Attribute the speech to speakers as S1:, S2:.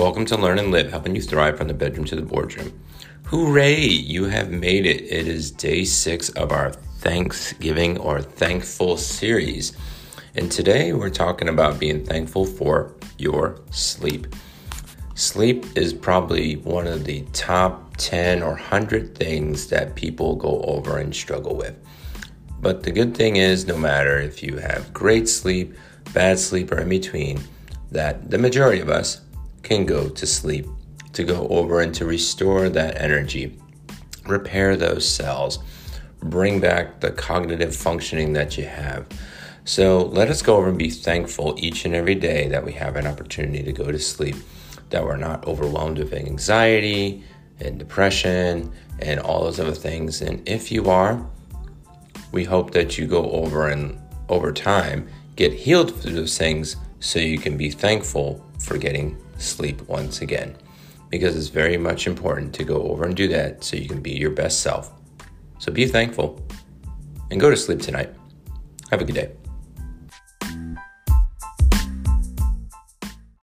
S1: Welcome to Learn and Live, helping you thrive from the bedroom to the boardroom. Hooray! You have made it. It is day six of our Thanksgiving or Thankful series. And today we're talking about being thankful for your sleep. Sleep is probably one of the top 10 or 100 things that people go over and struggle with. But the good thing is, no matter if you have great sleep, bad sleep, or in between, that the majority of us can go to sleep to go over and to restore that energy, repair those cells, bring back the cognitive functioning that you have. So let us go over and be thankful each and every day that we have an opportunity to go to sleep, that we're not overwhelmed with anxiety and depression and all those other things. And if you are, we hope that you go over and over time get healed through those things so you can be thankful for getting sleep once again. Because it's very much important to go over and do that so you can be your best self. So be thankful and go to sleep tonight. Have a good day.